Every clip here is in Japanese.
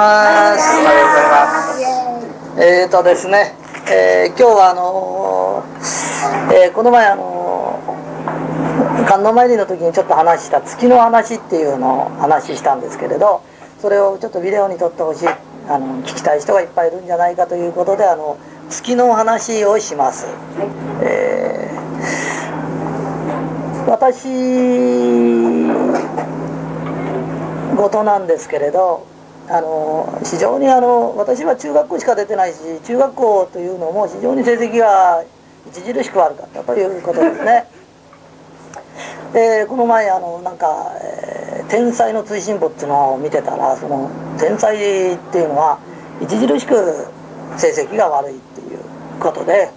ありがとうございますえーとですね、えー、今日はあのー、えー、この前あの観音参りの時にちょっと話した月の話っていうのを話したんですけれどそれをちょっとビデオに撮ってほしいあの聞きたい人がいっぱいいるんじゃないかということであの月の話をします。え私事なんですけれどあの非常にあの私は中学校しか出てないし中学校というのも非常に成績が著しく悪かったということですね。でこの前あのなんか、えー、天才の追伸簿っていうのを見てたらその天才っていうのは著しく成績が悪いっていうことで、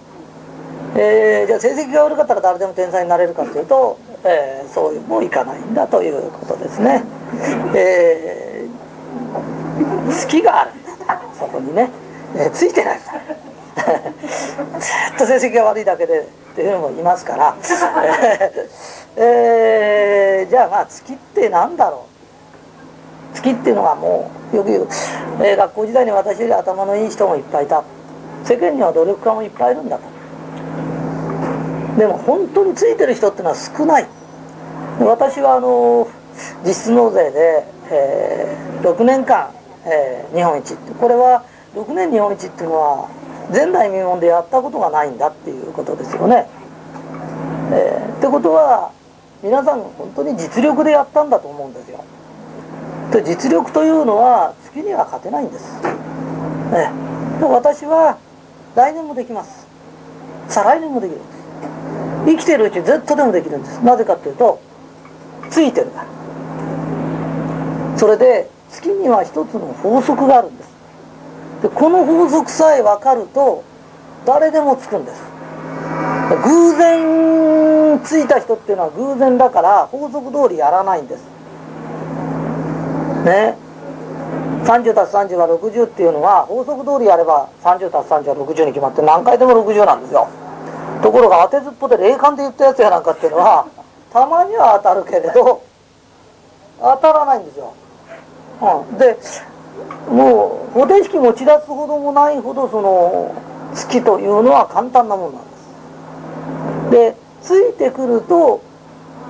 えー、じゃあ成績が悪かったら誰でも天才になれるかというと、えー、そういうもいかないんだということですね。えー、月がある。そこにね、えー、ついてない。ずっと成績が悪いだけでっていうのもいますから。えー、じゃあまあ月って何だろう。月っていうのはもうよく言う、えー、学校時代に私より頭のいい人もいっぱいいた。世間には努力家もいっぱいいるんだと。でも本当についてる人っていうのは少ない。私はあの実質納税で、えー、6年間、えー、日本一ってこれは6年日本一っていうのは前代未聞でやったことがないんだっていうことですよね。えー、ってことは皆さん本当に実力でやったんだと思うんですよ。で実力というのは月には勝てないんです。ね、で私は来年もできます再来年もできるんです生きてるうちずっとでもできるんですなぜかっていうとついてるからそれで月には一つの法則があるんです。でこの法則さえ分かると誰でもつくんです。偶然ついた人っていうのは偶然だから法則通りやらないんです。ね。30たす30は60っていうのは法則通りやれば30たす30は60に決まって何回でも60なんですよ。ところが当てずっぽで霊感で言ったやつやなんかっていうのはたまには当たるけれど当たらないんですよ、うん、でもう方程式持ち出すほどもないほどその月というのは簡単なもんなんです。でついてくると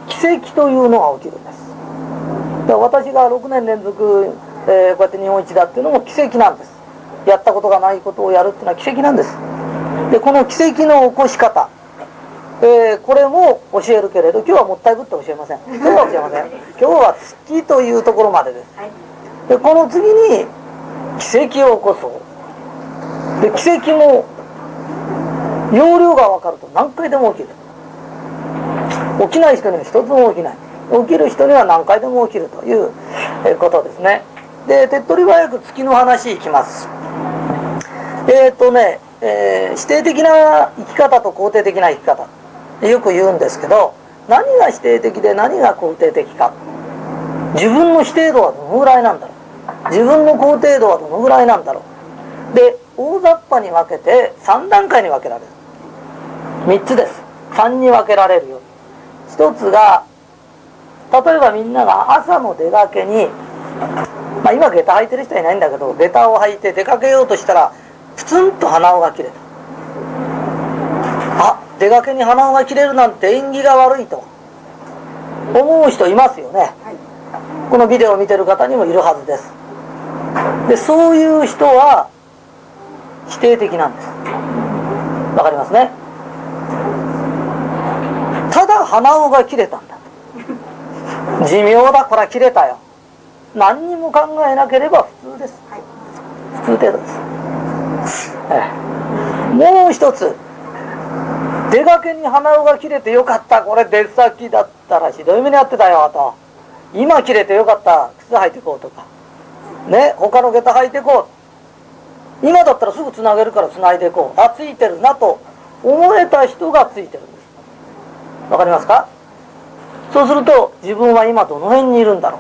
奇跡というのが起きるんです。で私が6年連続えー、こうやって日本一だっていうのも奇跡なんです。やったことがないことをやるっていうのは奇跡なんです。でこの奇跡の起こし方、えー、これも教えるけれど今日はもったいぶって教えません。今日は教えません。今日は月というところまでです。でこの次に奇跡を起こそう。で奇跡も容量が分かると何回でも起きる。起きない人には一つも起きない。起きる人には何回でも起きるということですね。で手っ取り早く月の話いきます。えっ、ー、とね、えー、否定的な生き方と肯定的な生き方。よく言うんですけど何が否定的で何が肯定的か。自分の否定度はどのぐらいなんだろう。自分の肯定度はどのぐらいなんだろう。で大雑把に分けて3段階に分けられる。3つです。3に分けられるよ1つが例えばみんなが朝の出かけにまあ、今下駄履いてる人はいないんだけど下駄を履いて出かけようとしたらプツンと鼻緒が切れた。あ出かけに鼻緒が切れるなんて縁起が悪いと。思う人いますよね、はい、このビデオを見てる方にもいるはずですでそういう人は否定的なんです。わかりますね？ただ鼻緒が切れたんだ。寿命だこれは切れたよ。何にも考えなければ普通です、はい、普通程度です、もう一つ。出かけに鼻緒が切れてよかった。これ出先だったらひどい目に遭ってたよと。今切れてよかった。靴履いてこうとか。ね他の下駄履いていこう。今だったらすぐつなげるからつないでいこう。あついてるなと思えた人がついてるんです。わかりますか？そうすると自分は今どの辺にいるんだろ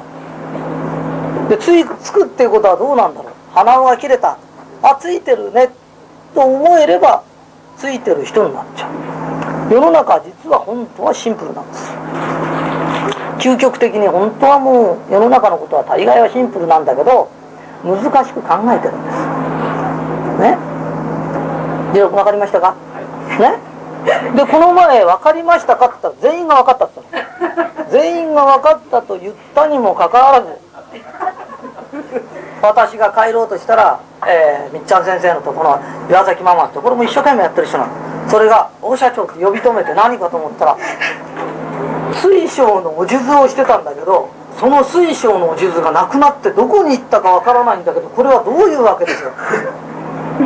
う。でついつくっていうことはどうなんだろう。鼻緒が切れた。あついてるね。と思えればついてる人になっちゃう。世の中実は本当はシンプルなんです。究極的に本当はもう世の中のことは大概はシンプルなんだけど難しく考えてるんです。ね？でよく分かりましたか？ね？でこの前分かりましたかって言ったら全員が分かったって言ったの。全員が分かったと言ったにもかかわらず私が帰ろうとしたら、えー、みっちゃん先生のところ岩崎ママってこれも一生懸命やってる人なの。それが大社長って呼び止めて何かと思ったら水晶のお数珠をしてたんだけどその水晶のお数珠がなくなってどこに行ったかわからないんだけどこれはどういうわけですよ？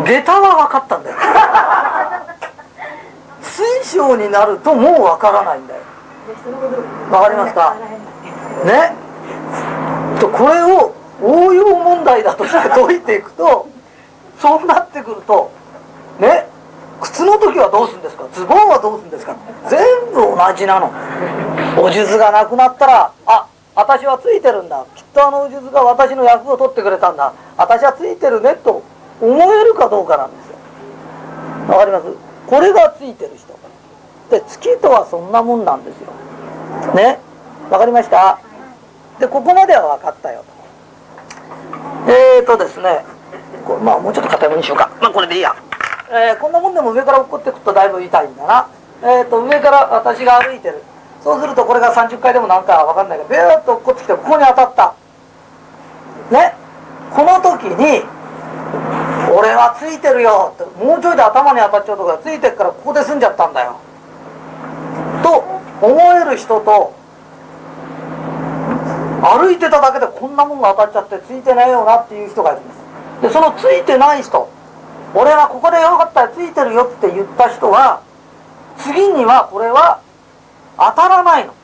下駄は分かったんだよ。水晶になるともうわからないんだよ。わかりますか？ね？とこれを応用問題だとして解いていくとそうなってくると靴の時はどうするんですか？ズボンはどうするんですか？全部同じなの。お数珠がなくなったらあ私はついてるんだ。きっとあのお数珠が私の役を取ってくれたんだ。私はついてるねと思えるかどうかなんですよ。わかります？これがついてる人。で月とはそんなもんなんですよ。ね？わかりました？でここまでは分かったよえーとですね。これまあもうちょっと硬めにしようか。まあこれでいいや。えー、こんなもんでも上から落っこってくとだいぶ痛いんだな。えっ、ー、と、上から私が歩いてる。そうするとこれが30回でもなんかわかんないけど、ビューッと落っこってきてここに当たった。ね。この時に、俺はついてるよって、もうちょいで頭に当たっちゃうとかついてるからここで済んじゃったんだよ。と思える人と、歩いてただけでこんなもんが当たっちゃってついてないよなっていう人がいるんです。で、そのついてない人、俺はここでよかったらついてるよって言った人は次にはこれは当たらないの。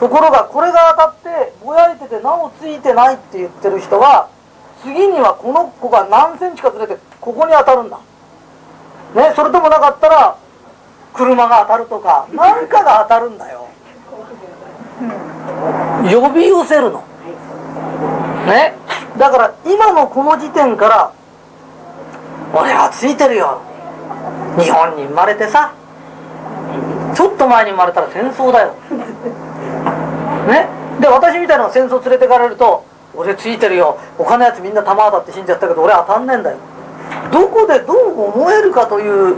ところがこれが当たってぼやいててなおついてないって言ってる人は次にはこの子が何センチかずれてここに当たるんだ。ねそれともなかったら車が当たるとか何かが当たるんだよ。呼び寄せるの。ねだから今のこの時点から俺はついてるよ。日本に生まれてさ。ちょっと前に生まれたら戦争だよ。ね？で私みたいなの戦争連れてかれると俺ついてるよ。他のやつみんな弾当たって死んじゃったけど俺当たんねえんだよ。どこでどう思えるかという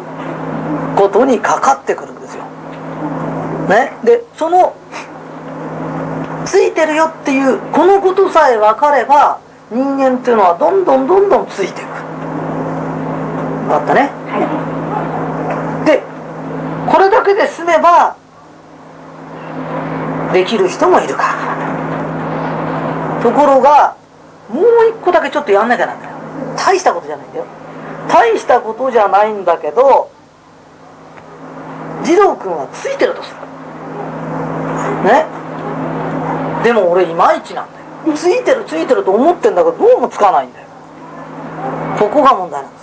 ことにかかってくるんですよ。ね？でそのついてるよっていうこのことさえ分かれば人間っていうのはどんどんどんどんついていく分かったね、はい、でこれだけで済めばできる人もいるか。ところがもう一個だけちょっとやんなきゃなんだよ大したことじゃないんだよ。大したことじゃないんだけど児童君はついてるとする。ね。でも俺いまいちなんだよ。ついてるついてると思ってんだけどどうもつかないんだよ。ここが問題なんだ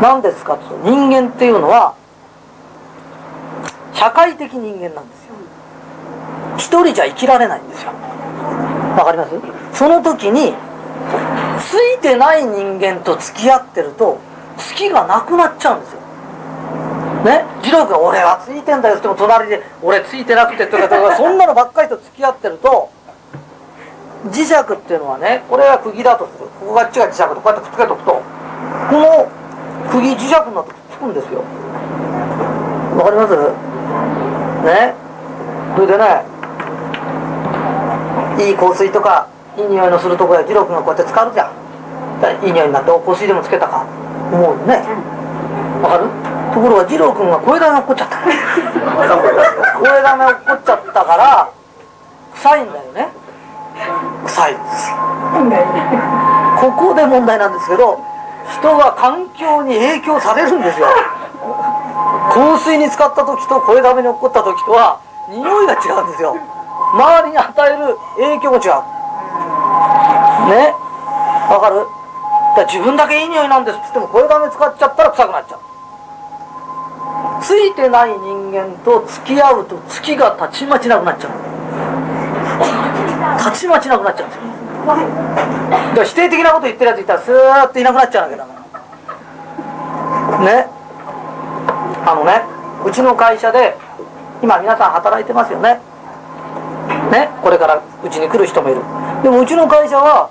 何ですかと。人間っていうのは社会的人間なんですよ。一人じゃ生きられないんですよ。わかります？その時についてない人間と付き合ってると月がなくなっちゃうんですよ。ね？次郎君俺はついてんだよって言っても隣で俺ついてなくてとかそんなのばっかりと付き合ってると磁石っていうのはねこれが釘だとする。ここがっちが磁石とこうやってくっつけとくとこの釘磁石になってつくんですよ。わかります？ね？それでねいい香水とかいい匂いのするとこや二郎君がこうやって使うじゃん。いい匂いになってお香水でもつけたか。思うよね。わかる？ところが二郎君が声玉落っこっちゃった。声玉落っこっちゃったから臭いんだよね。臭いです。ここで問題なんですけど人は環境に影響されるんですよ。香水に使った時と声だめに起こった時とは匂いが違うんですよ。周りに与える影響も違う。ね？わかる？だ自分だけいい匂いなんですっつっても声だめ使っちゃったら臭くなっちゃう。ついてない人間と付き合うと月がたちまちなくなっちゃう。たちまちなくなっちゃうんですよ。だ否定的なこと言ってるやついたらスーッといなくなっちゃうわけだからね。あのねうちの会社で今皆さん働いてますよね。ねこれからうちに来る人もいる。でもうちの会社は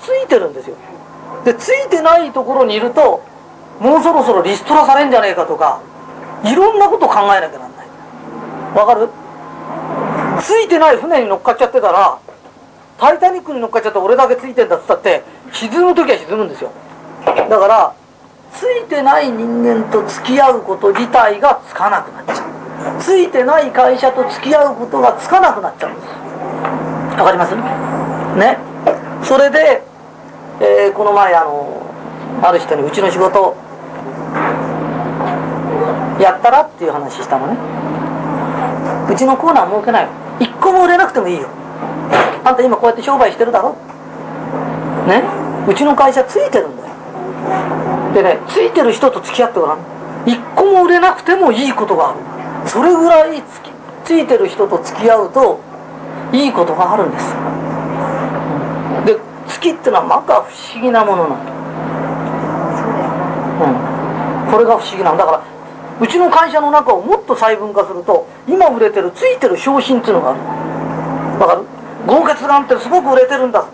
ついてるんですよ。でついてないところにいるともうそろそろリストラされんじゃねえかとかいろんなこと考えなきゃなんない。わかる？ついてない船に乗っかっちゃってたら「タイタニック」に乗っかっちゃって俺だけついてんだっつったって沈む時は沈むんですよ。だからついてない人間と付き合うこと自体がつかなくなっちゃう。ついてない会社と付き合うことがつかなくなっちゃうんです。わかります？ね。それで、えー、この前あのある人にうちの仕事やったらっていう話したのね。うちのコーナー設けない一個も売れなくてもいいよ。あんた今こうやって商売してるだろ？ね？うちの会社ついてるんだよ。でねついてる人と付き合ってごらん。一個も売れなくてもいいことがある。それぐらいつきついてる人と付き合うといいことがあるんです。で月ってのはまか不思議なものなんだうん。これが不思議なんだからうちの会社の中をもっと細分化すると今売れてるついてる商品っていうのがある。わかる？豪傑眼ってすごく売れてるんだ。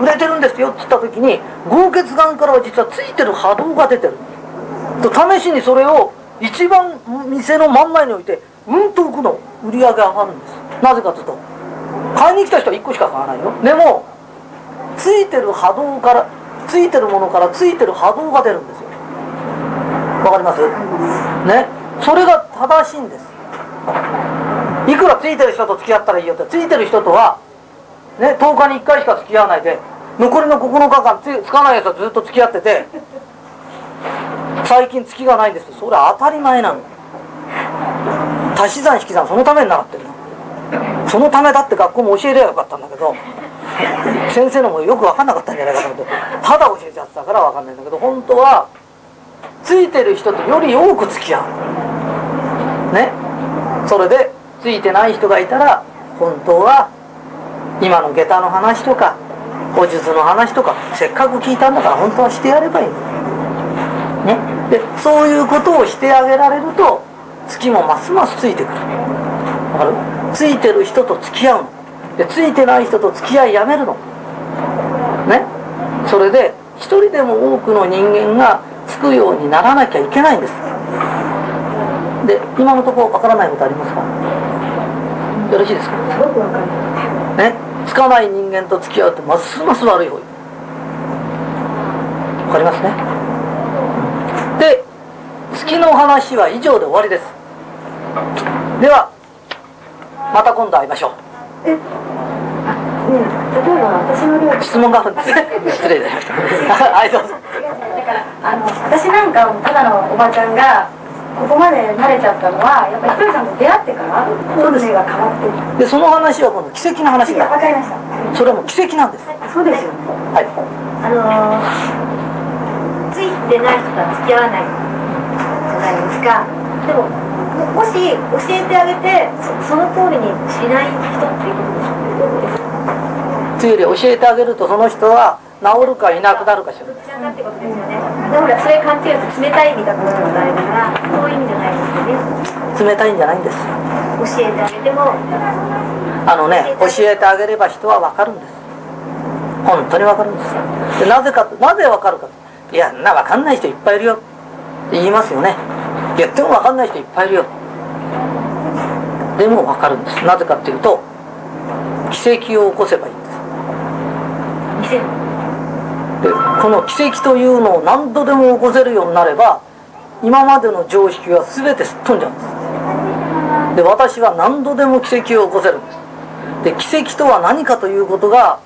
売れてるんですよっつった時に豪傑眼からは実はついてる波動が出てる。と試しにそれを一番店の真ん前に置いてうんと浮くの。売り上げ上がるんです。なぜかというと買いに来た人は1個しか買わないよ。でもついてる波動からついてるものからついてる波動が出るんですよ。わかります？ね。それが正しいんです。いくらついてる人と付き合ったらいいよってついてる人とはね、10日に1回しか付き合わないで残りの9日間つつかないやつはずっと付き合ってて最近月がないんです。それ当たり前なの。足し算引き算そのために習ってるの。そのためだって学校も教えればよかったんだけど先生のもよく分かんなかったんじゃないかと思ってただ教えちゃってたから分かんないんだけど本当はついてる人とより多く付き合うね。それでついてない人がいたら本当は今の下駄の話とか古術の話とかせっかく聞いたんだから本当はしてやればいいね。でそういうことをしてあげられると月もますますついてくる。わかる？ついてる人と付き合うの。でついてない人と付き合いやめるの。ね。それで一人でも多くの人間がつくようにならなきゃいけないんです。で今のところわからないことありますか？よろしいですか？すごくわかります。ねつかない人間と付き合うとますます悪い方わかりますね？で月の話は以上で終わりです。ではまた今度会いましょう。え例えば私の料理質問があるんです 失礼いたしました。はいどうぞ。だからあの私なんかただのおばちゃんがここまで慣れちゃったのはやっぱりひとりさんと出会ってから運命が変わってでその話は今度奇跡の話わかりましたそれはもう奇跡なんです。そうですよね。はい。あのー、ついてない人とは付き合わないじゃないですか。でももし教えてあげてその通りにしない人っていうことですかつゆり教えてあげるとその人は治るかいなくなるかしら。どちらかってことですよね。でほらそれ勘違いす冷たいみたいなことがあるからそういう意味じゃないですよね。冷たいんじゃないんです。教えてあげてもあのね教えてあげれば人は分かるんです。本当に分かるんです。でなぜかなぜ分かるか。いやな分かんない人いっぱいいるよ。って言いますよね。言っても分かんない人いっぱいいるよ。でも分かるんです。なぜかっていうと奇跡を起こせばいいんです。でこの奇跡というのを何度でも起こせるようになれば今までの常識は全てすっ飛んじゃうんです。で私は何度でも奇跡を起こせる。んですで奇跡とは何かということが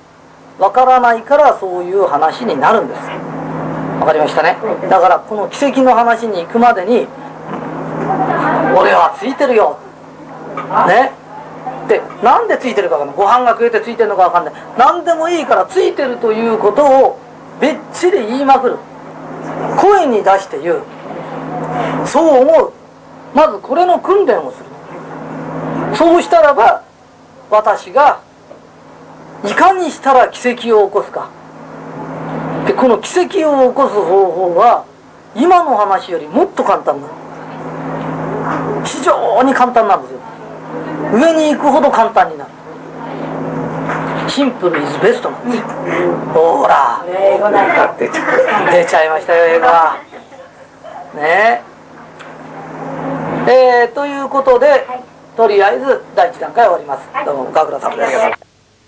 わからないからそういう話になるんです。わかりましたね？だからこの奇跡の話に行くまでに俺はついてるよ。ね？でなんでついてるか分かんない。ご飯が食えてついてるのか分かんない。何でもいいからついてるということをべっちり言いまくる。声に出して言う。そう思う。まずこれの訓練をする。そうしたらば私がいかにしたら奇跡を起こすか。でこの奇跡を起こす方法は今の話よりもっと簡単なの。非常に簡単なんですよ。上に行くほど簡単になる。シンプルイズベストなんですよ。ほら。出ちゃいましたよ英語はね。えー、ということで、とりあえず第一段階終わります、どうもガクラさんです